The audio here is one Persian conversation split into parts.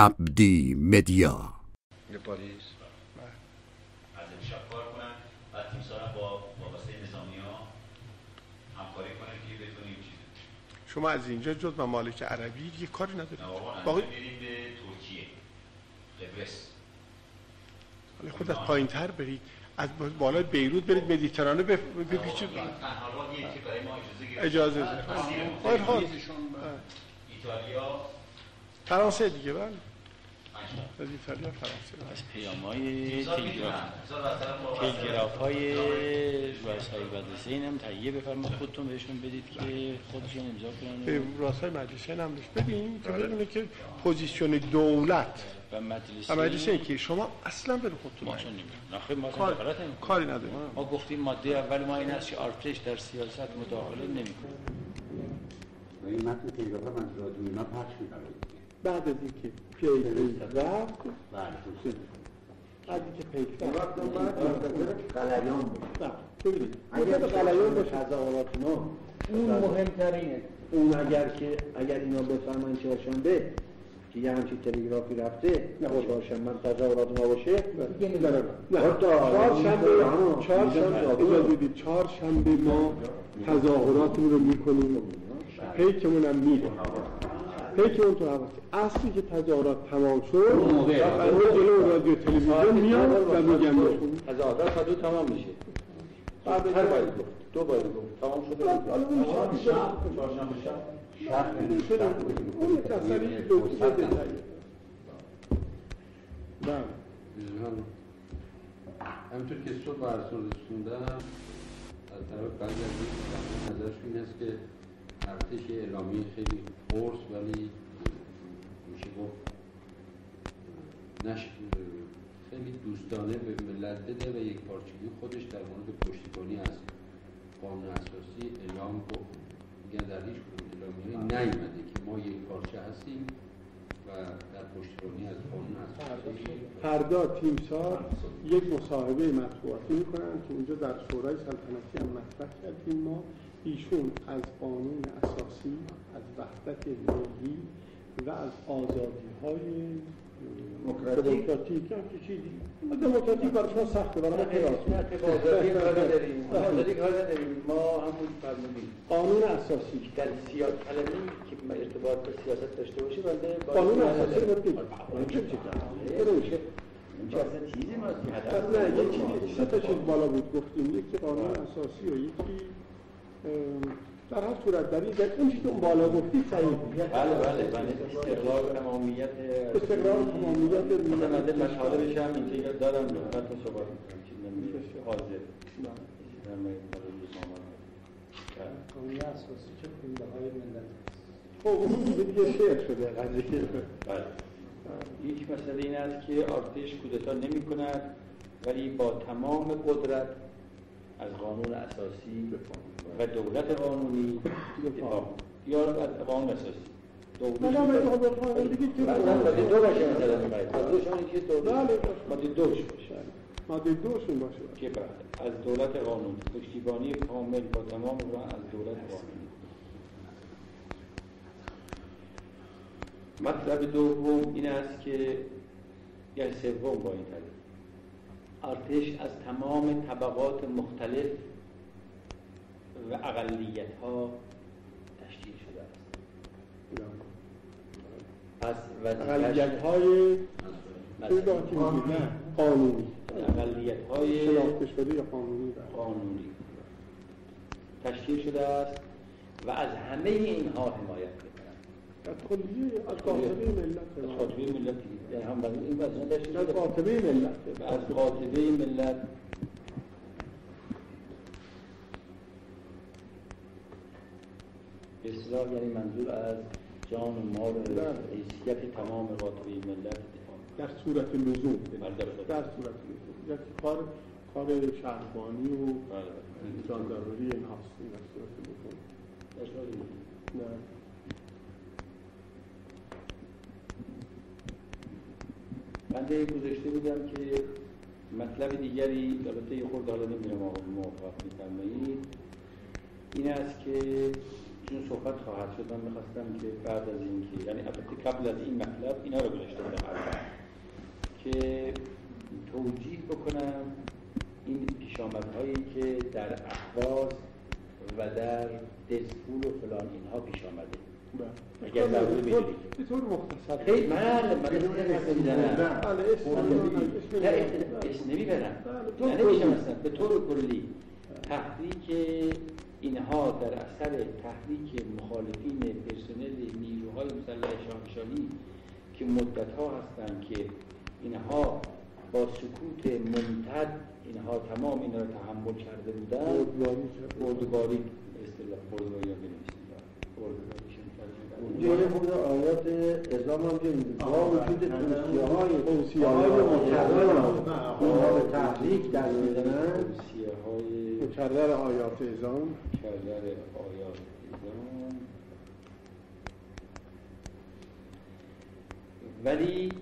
عبدی مدیا شما از اینجا جز ممالک عربی یه کاری ندارید؟ باقی به ترکیه قبرس. حالا خود از پایین تر برید از بالای بیروت برید مدیترانه بپیچید. اجازه حال. ایتالیا. فرانسه دیگه بله. از ایتالیا فرانسه از پیام های تلگراف تلگراف های رؤسای مدرسه این هم تهیه بفرمایید خودتون بهشون بدید که خودشون امضا به کنن رؤسای مجلس هم بهش بدین که بدونه که position دولت و مجلس و مجلس این که شما اصلا به خودتون ما. چون نمی‌دونم نخیر ما کار-. کاری نداریم. ما گفتیم ماده اول ما این است که آرتش در سیاست مداخله نمی‌کنه. و این متن تلگراف هم از رادیو اینا پخش می‌کنه. بعد از اینکه بله اینکه پیک رفت قلیان بود نه، ببینید اگر قلیان باشه اون مهمترینه اون اگر که اگر اینا بفهمن چهارشنبه که یه همچین تلگرافی رفته نه چهارشنبه تظاهرات ما باشه. دیگه می‌ذارم چهارشنبه چهارشنبه اجازه بدید چهارشنبه ما تظاهراتمون رو می‌کنیم. پیکمون هم میره پیکمون تو حواس اصلی که تظاهرات تمام شد اون جلو رادیو تلویزیون میاد و بهشون. تظاهرات تا دو تمام میشه بعد هر باید گفت دو باید گفت تمام شده حالا اون شب- اون لطفیه دلتاییه. بله من همینطور که صبح براتون رسوندم از طرف بعضی از دوستان نظرشون این است که ارتش یه اعلامیه خیلی قرص ولی میشه گفت نش خیلی دوستانه به ملت بده و یک پارچگی خودش در مورد پشتیبانی از قانون اساسی اعلام کنه میگن در هیچ اعلامیه نیومده که ما یک پارچه هستیم و در پشتیبانی از قانون اساسی فردا تیمسار یک مصاحبه مطبوعاتی می‌کنن که اونجا در شورای سلطنتی هم مطرح کردیم ما. ایشون از قانون اساسی از وحدت ملی و از آزادی های دموکراتیک که چیزی دموکراتیک برای شما سخته برای ما ما همون فرمودیم قانون اساسی در سیاست کلمه که ارتباط به سیاست داشته باشه بنده قانون اساسی رو بگید چیزی ما نه یکی سه تا چیز بالا بود گفتیم یکی قانون اساسی و یکی در هر صورت در این در اون چیزی که اون بالا گفتی صحیح بود. بله بله بله. استقرار تمامیت استقرار تمامیت مثلا من مطالبش هم اینجا یاد دارم خدمتتون صحبت می‌کنم که نمیشه. حاضر. در. بله. ملت خب دیگه شعر شده قضیه. بله. یک مسئله این است که آرتش کودتا نمی کند ولی با تمام قدرت از قانون اساسی و دولت قانونی. یا از قانون اساسی. دولت. دیگه که مثلا ماده دو باشه مثلا. بله. ماده دوش باشه. ماده دوشون باشه. که بعد از دولت قانونی. پشتیبانی کامل با تمام و از دولت قانونی. مطلب دوم این است که یعنی سوم با این تعریف ارتش از تمام طبقات مختلف و اقلیت ها تشکیل شده است. پس اقلیت های قانونی. اقلیت های قانونی. قانونی. تشکیل شده است و از همه اینها حمایت از کلیه از قاطبه ملت. از خاطبه ملت. یعنی هم این از قاطبه ملت. از ملت. به اصطلاح یعنی منظور از جان و مال و بله. حیثیت تمام قاطبه ملت در صورت لزوم در صورت- لزوم یعنی کار کار شهربانی و بله. جاندارمری این هاست این در صورت لزوم در نه بنده گذاشته بودم که مطلب دیگری البته یه خورده حالا نمی‌دونم آقا موافق میفرمایید. این است که چون صحبت خواهد شد من می‌خواستم که بعد از این که یعنی البته قبل از این مطلب اینا رو گذاشته بودم. که توجیه بکنم این پیشامدهایی که در احواز و در دزفول و فلان اینها پیش آمده. اگر ضروری بدونید به طور مختصر. خیلی بله من اسم می‌زنم بله. اسم نه اسم نمی‌برم بله، نه نمیشم اصلا به طور کلی. تحریک اینها در اثر تحریک مخالفین پرسنل نیروهای مسلح شاهنشاهی که مدت ها هستند که اینها با سکوت ممتد اینها تمام اینا رو تحمل کرده بودن. بردباری اصطلاح بردباری بنویسید بردباریشون جای خود آیات اسلام هم که با وجود توصیه های توصیه های مکرر اینها به تحریک در می‌زنن توصیه های مکرر آیات ازام کردن آیات ایران ولی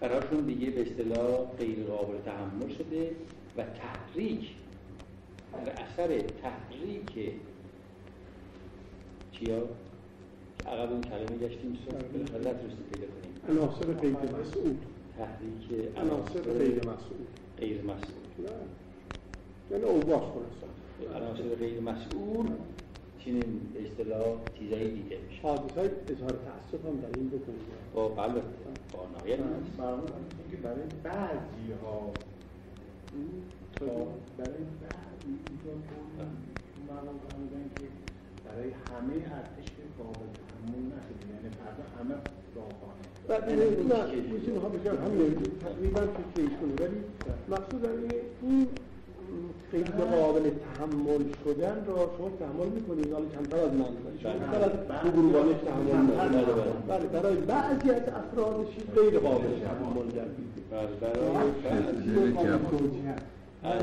براشون دیگه به اصطلاح غیر قابل تحمل شده و تحریک در اثر تحریک چیا؟ عقب اون کلمه گشتیم صبح. بالاخره نتونستیم پیدا کنیم عناصر غیر مسئول. تحریک عناصر غیر مسئول. غیر مسئول. نه. یعنی اوباش خلاصه. عناصر غیر مسئول چنین به اصطلاح چیزایی دیده میشه. حادثه های اظهار تأسف هم در این بکنید با بله با نهایت. هست که برای بعضی ها برای بعضی که برای همه ارتش که قابل یعنی نه چیزی ها بگم همین تقریبا فکر کنه ولی مقصود این غیر قابل تحمل شدن را شما تحمل می‌کنید حالا کمتر از من بیشتر از گروگانش تحمل می‌کنید بله برای بعضی از افرادش غیر قابل تحمل گردید بله از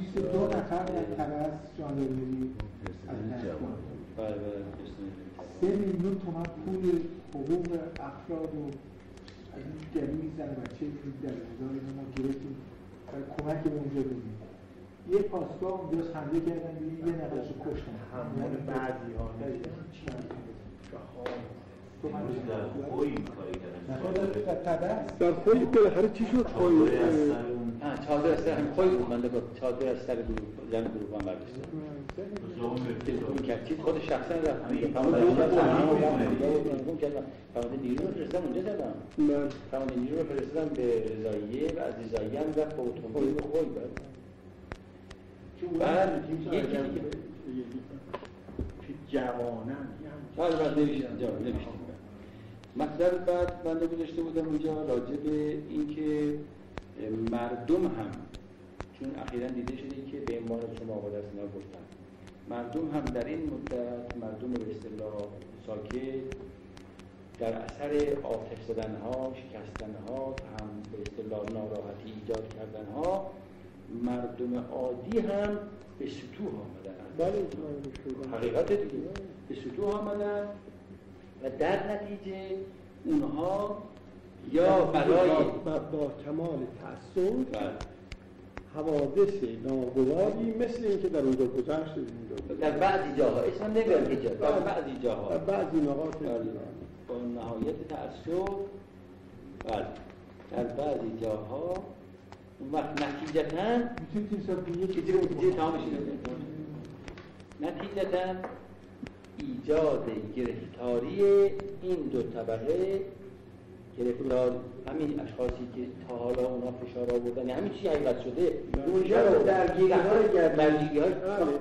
22 نفر در طرف جانورمری از دادن. بله بله سه میلیون تومن پول حقوق افراد و از این گری زن بچه در هزار اینو ما گرفتیم برای کمک به اونجا بدیم یه پاسگاه اونجا حمله کردن دیدیم یه نفرش رو کشتن همون بعضی ها در خوی بالاخره چی شد آه، چادر از سر همین خواهی من گفت چادر از سر گروه زن گروه هم برداشته تلفن کرد چیز خود شخصا رفت تلفن کردم فرمانده نیرو رو فرستادم اونجا زدم من فرمانده نیرو رو فرستادم به رضاییه و از رضاییه هم رفت با اتومبیل به خوی بعد بعد یکی دیگه که بعد مطلب بعد بنده گذاشته بودم اونجا راجع به اینکه مردم هم چون اخیرا دیده شده که به عنوان شما آقا دست اینا گفتن. مردم هم در این مدت مردم به اصطلاح ساکت در اثر آتش زدن ها شکستن ها هم به اصطلاح ناراحتی ایجاد کردن ها مردم عادی هم به سطوح آمدن. بله حقیقت دیگه. به سطوح آمدن و در نتیجه اونها یا برای با, با کمال تأثیر. حوادث ناگواری مثل اینکه در اونجا گذشت در بعضی جاها اسم نمی‌برم که جا در بعضی در جاها. بعضی نقاط. با نهایت تأثیر بله. در بعضی جاها اون وقت نتیجتا تمام شده نتیجتا ایجاد گرفتاری این دو طبقه گرفتار همین اشخاصی که تا حالا اونا فشار آوردن یعنی همین چیزی حقیقت شده؟ اونجا رو درگیری های درگیری های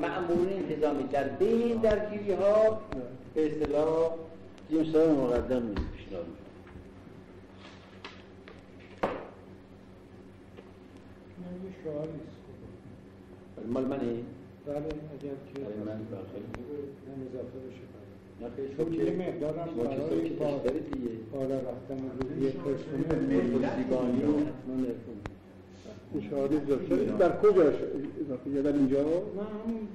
معمولین انتظامی در بین درگیری ها به اصطلاح های مقدم می پیشنهاد مال منه؟ بله اگر که برای من اضافه بشه. چون یه مقدارم برای بالا رفتن روی پرسنل. اشاره اضافه در کجاش یه در اینجا من همون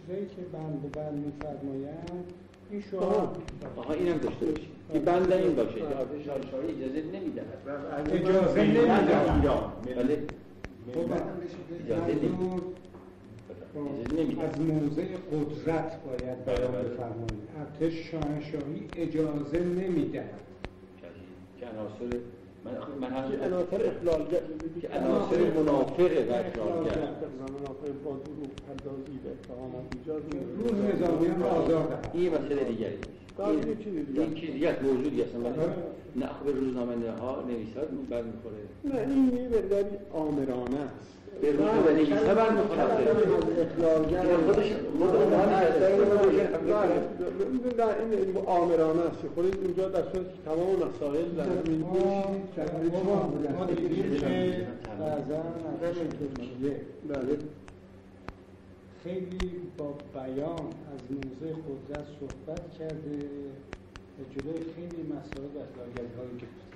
چیزایی که بند به بند میفرمایند این. شعار آها اینم داشته باشید که بند این باشه اجازه نمیدن اجازه نمیدن اجازه نمیده از موضع قدرت باید بیان بفرمایید. ارتش شاهنشاهی اجازه نمی‌دهد. که عناصر من من هم که عناصر اخلالگر که عناصر منافق و اخلالگر منافع با دروغ پردازی به اتهامات ایجاد روز نظامیان را آزار دهد این مسئله دیگری. این چیز دیگه. این چیز دیگه است، هستن ولی نخبر روزنامه ها نویساد برمیخوره نه این یه مقداری آمرانه است. به نه این آمرانه است خود اینجا در صورت که تمام مسائل در که بله خیلی با بیان از موضع قدرت صحبت کرده و جلوی خیلی مسائل اخلاقیت هایی گرفت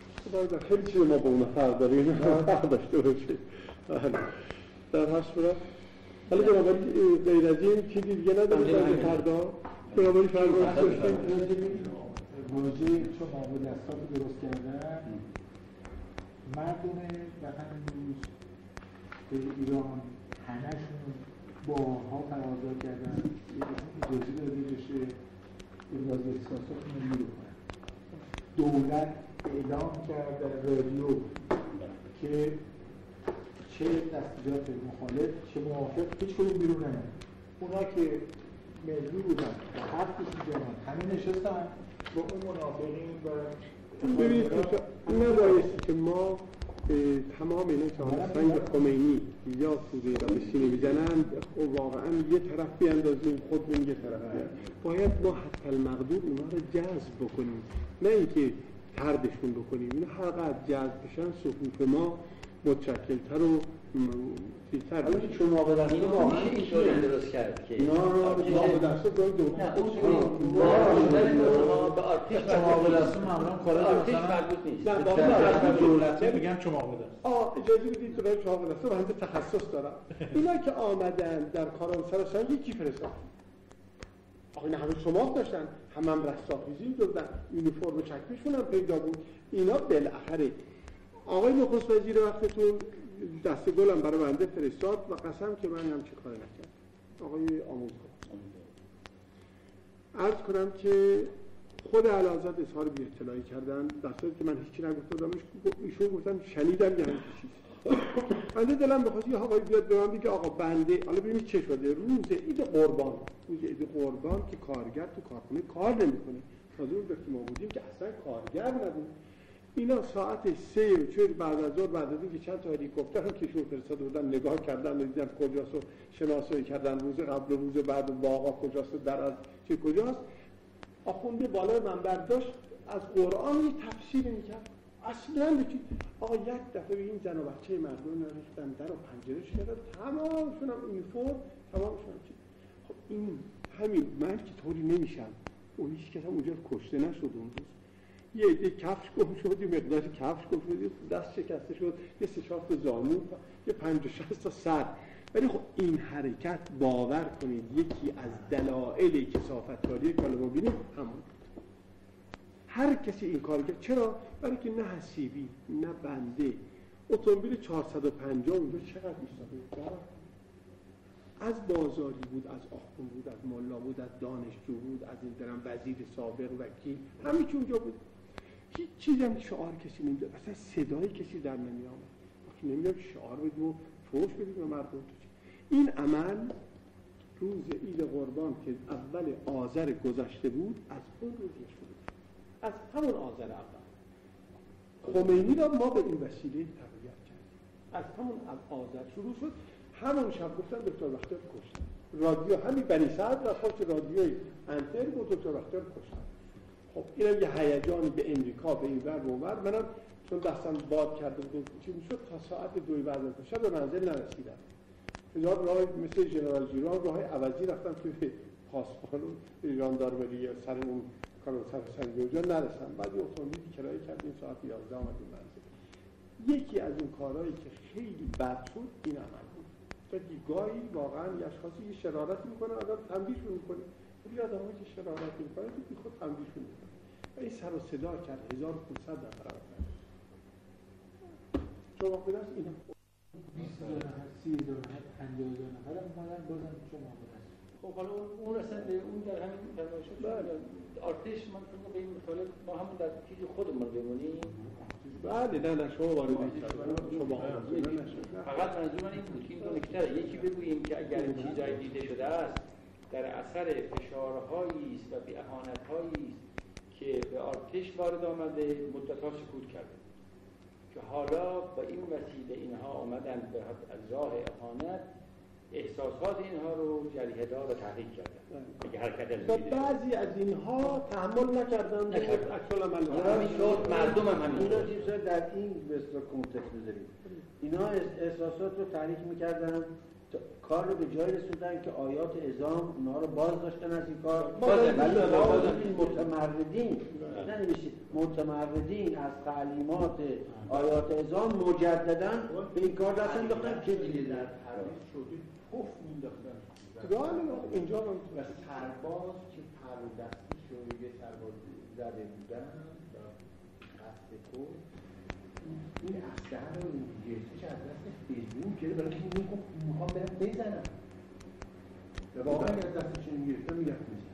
در خیلی چیز ما با اون فرق داریم. فرق داشته باشه. در هر صورت. حالا بنابراین غیر از این چیزی دیگه نداریم بله، در بله. فردا. بنابراین فردا. داشتیم واژه چون معمول دستات رو درست کردن. مردم وطن امروز به ایران همشون بارها تقاضا کردن. یه اجازه داده بشه ابراز احساساتشون رو می‌کنن دولت اعلام کرد در رادیو که چه دستجات مخالف چه موافق هیچ کدوم بیرون نمیاد. اونا که ملی بودن و حرفشون جمعن همه نشستن با اون منافقین و ببینید نبایستی که ما تمام اینا که حالا سنگ خمینی یا توده را به سینه می‌زنند خب واقعا یه طرف بیاندازیم خودمون یه طرف بیاندازیم. باید ما حتی المقدور اونا رو جذب بکنیم. نه اینکه تردشون بکنیم. اینا هر قدر جذب بشن صفوف ما متشکلتر و که چون اینو واقعا میشه اینطوری درست کرد که اینا ما به دست داریم دو نه اون به آرتیش چماق دسته معمولا به کارا آرتیش مثلا مربوط نیست. نه، در دولتی دولتی میگن چماق دسته آه اجازه بدید که برای چهار دسته بنده تخصص دارم. اینا که آمدن در کارانسر شدن یکی فرستاد آقا اینا همه شما داشتن. هم هم رستاخیزی دادن یونیفرم چکمیشون هم پیدا بود. اینا بالاخره آقای نخست وزیر وقتتون دست گلم برای بنده فرستاد و قسم که من چه کار نکردم. آقای آموزگار. عرض کنم که خود علازت اظهار بی اطلاعی کردن در که من هیچی نگفته ایشون گفتن شنیدم یه همچین چیزی بنده دلم بخواست یه آقای بیاد به من بگه آقا بنده حالا ببینید چه شده. روز عید قربان. روز عید قربان که کارگر تو کارخونه کار نمی‌کنه. تازه اون وقتی ما بودیم که اصلا کارگر نبود. اینا ساعت سه و چهل بعد از ظهر بعد از اینکه چند تا هلیکوپتر هم کشور فرستاده بودن نگاه کردن دیدن کجاست و شناسایی کردن روز قبل و روز بعد و کجاست و در از چه کجاست. آخونده بالای منبر داشت از قرآن یه تفسیر می‌کرد. اصلا بچی آقا یک دفعه به این زن و بچه مردم ریختن در و پنجره کردن تمامشون هم یونیفرم تمامشون چی؟ خب این همین من که طوری نمیشم. اون هیچ کس هم اونجا کشته نشد اون یه کفش گم شد یه مقداری کفش گم شد دست شکسته شد یه سه چهار تا زانو یه پنج تا سر. ولی خب این حرکت باور کنید یکی از دلایل کسافتکاری بینیم همون. هر کسی این کار کرد چرا؟ برای که نه حسیبی نه بنده. اتومبیل 450 اونجا چقدر ایستاده؟ بود از بازاری بود از آخون بود از ملا بود از دانشجو بود از این درم وزیر سابق وکیل همه اونجا بود. هیچ چیزی هم شعار کسی نمی‌داد. اصلا صدای کسی در نمی آمد وقتی نمی‌دونم شعار بدیم و فوش بدیم به مردم. این عمل روز عید قربان که اول آذر گذشته بود از اون روز شروع. از همون آذر اول. خمینی را ما به این وسیله تقویت کردیم. از همون آذر شروع شد. همون شب گفتن دکتر بختیار کشتن. رادیو همین بنی سعد و خاک رادیوی انتر بود دکتر بختیار کشتن. خب اینم یه هیجانی به امریکا به این ور و اون ور. منم چون دستم باد کرده بود چی می‌شد تا ساعت دوی بعد از شب به منزل نرسیدم. هزار راه مثل ژنرال جیران راه عوضی رفتم توی پاسبان و ژاندارمری سر اون کانال سر اونجا نرسم. بعد یه اتومبیلی کرایه کردیم ساعت 11 اومدیم منزل. یکی از اون کارهایی که خیلی بد شد این عمل بود. و گاهی واقعا یه اشخاصی یه شرارت می‌کنه آدم تنبیهشون می‌کنه. ولی آدمایی که شرارت تو بی خود تنبیهشون می‌کنه و این سر و صدا کرد. 1500 نفر آمدن شما به دست اینا 20 هزار نفر 30 هزار نفر 50 هزار نفر هم اومدن بازم شما بودن خب حالا اون اصلا به اون در همین فرمایشات بله. آرتش من فکر به این مطالب ما همون در چیز خودمون بمونیم. بله نه نه شما وارد این شما شما. فقط منظور من این بود که این دو نکته یکی بگوییم که اگر این چیزایی دیده شده است در اثر فشارهایی است و به اهانتهایی است که به آرتش وارد آمده مدتها سکوت کرده. که حالا با این وسیله اینها آمدن به از راه اهانت احساسات اینها رو جریه دار و تحریک کردن اگه حرکت از و بعضی از اینها تحمل نکردن العمل همین شد مردم هم همین در این به اصطلاح کنتکست بذاریم اینا احس- احساسات رو تحریک می‌کردن. کار رو به جای رسوندن که آیات ازام اونها رو باز داشتن از این کار. ولی. باز این متمردین. ننویسید متمردین از تعلیمات آیات ازام مجددا به این کار دست انداختن. که دیگه در بله، اینجا هم و سرباز که پر دستش رو یه سرباز زده بودن و قصد این اسلحه رو گرفتش از دست بیرون کرده برای اینکه این گفت می‌خوام برم بزنم. و واقعا از دستش این گرفته می‌رفت میزن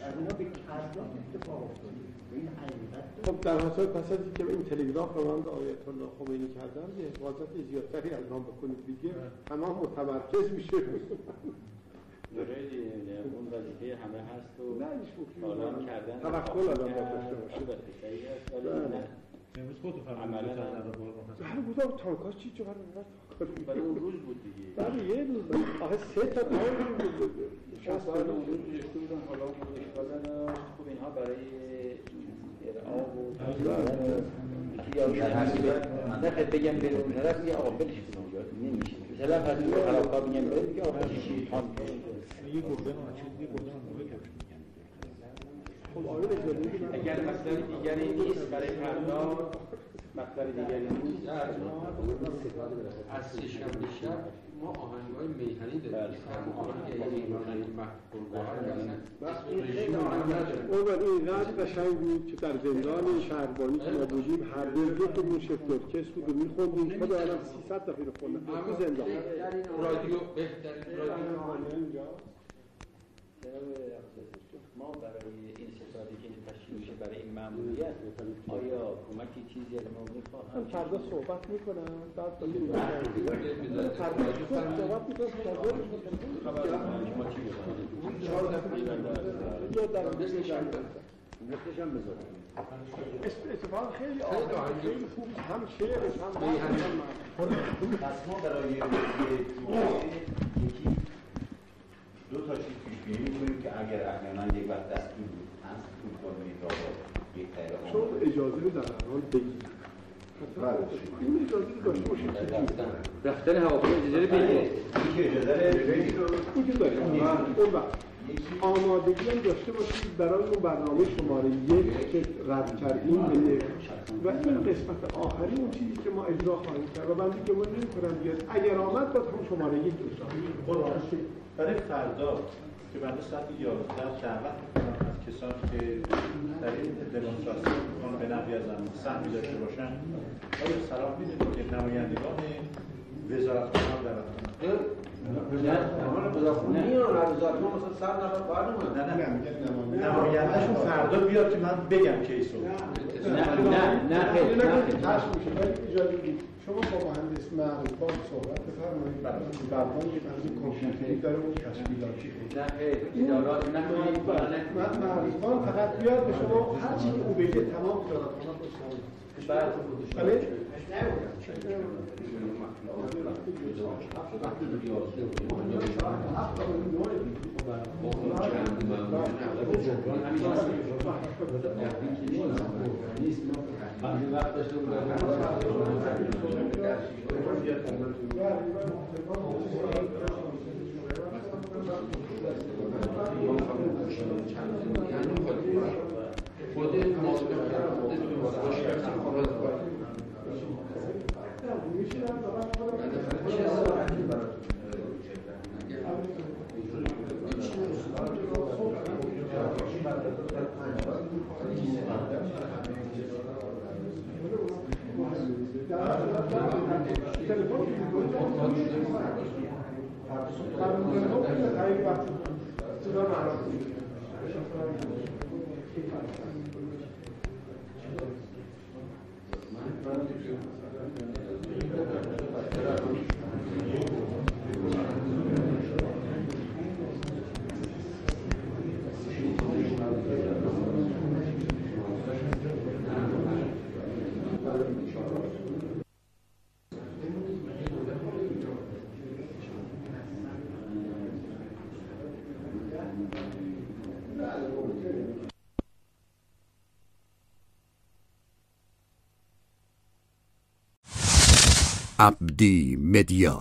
از اینا به کربلاس اتفاق افتاده. و این حقیقت داره. خب در حاصل پس از اینکه این تلگراف رو من به آیت الله خمینی کردم یه حفاظت زیادتری الان بکنید دیگه. تمام متمرکز میشه. داره اون وظیفه همه هست و نداره. کردن توکل آدم باید داشته باشه. بله. امروز خودتون عملاً فرمودید. بله بودم. تانکاش چی چه برای اون روز بود دیگه. بله یه روز بود. آخه سه تا تانک بود. شخص اون روز بودن حالا اون روز اشکال خب اینها برای ارعا و نه بگم به اون طرف میگه آقا بلش کن اونجا نمیشه. مثلا میگم یه گربه چیز دیگه گربه خب آره اجازه بدید. اگر مطلب دیگری نیست برای فردا مطلب دیگری نیست. از سه‌شنبه شب ما آهنگای میهنی داریم. هم آهنگ ایرانی محبوب اصلا این اینقدر قشنگ بود که در زندان شهربانی که ما بودیم هر روز یک دون شفت ارکست بود و میخوندیم خود الان 300 دفعه رو خوندم تو زندان. رادیو بهترین رادیو. ما برای این این مأموریت آیا کمکی چیزی از ما من می‌خواهند فردا صحبت می‌کنم. بعد این فردا صحبت می‌کنم. اتفاقا خیلی آهنگ خیلی خوب. هم شعرش هم پس ما برای یکی دو تا چیز پیش بینی می‌کنیم که اگر احیانا یک وقت دستور هست تو فرمه داوا چون اجازه رو در حال بگیر این اجازه رو داشته باشید که رفتن هواپیما اجازه بگیره اینکه اجازه بگیر رو این که داریم. اون وقت آمادگی هم داشته باشید برای اون برنامه شماره یک که رد کردیم به و این قسمت آخری اون چیزی که ما اجرا خواهیم کرد و بنده که ما نمی‌کنم بیاد. اگر آمد باید هم شماره یک اجرا قربان برای فردا که بنده ساعت 11 دعوت کسانی که در این دمونستراسیون می‌کنن به نحوی از سهمی داشته باشن آیا سلام می‌دید که نمایندگان وزارت خانه کنن نمایندهشون فردا بیاد که من بگم کیسو نه نه نه بدید شما با مهندس معروفان صحبت بفرمایید برنامه یه بحث کامپیوتری داره اون تشکیلاتی نه من معروفان فقط بیاد به شما هر چی او بگه تمام وزارتخانه بعد بله عبدی مدیا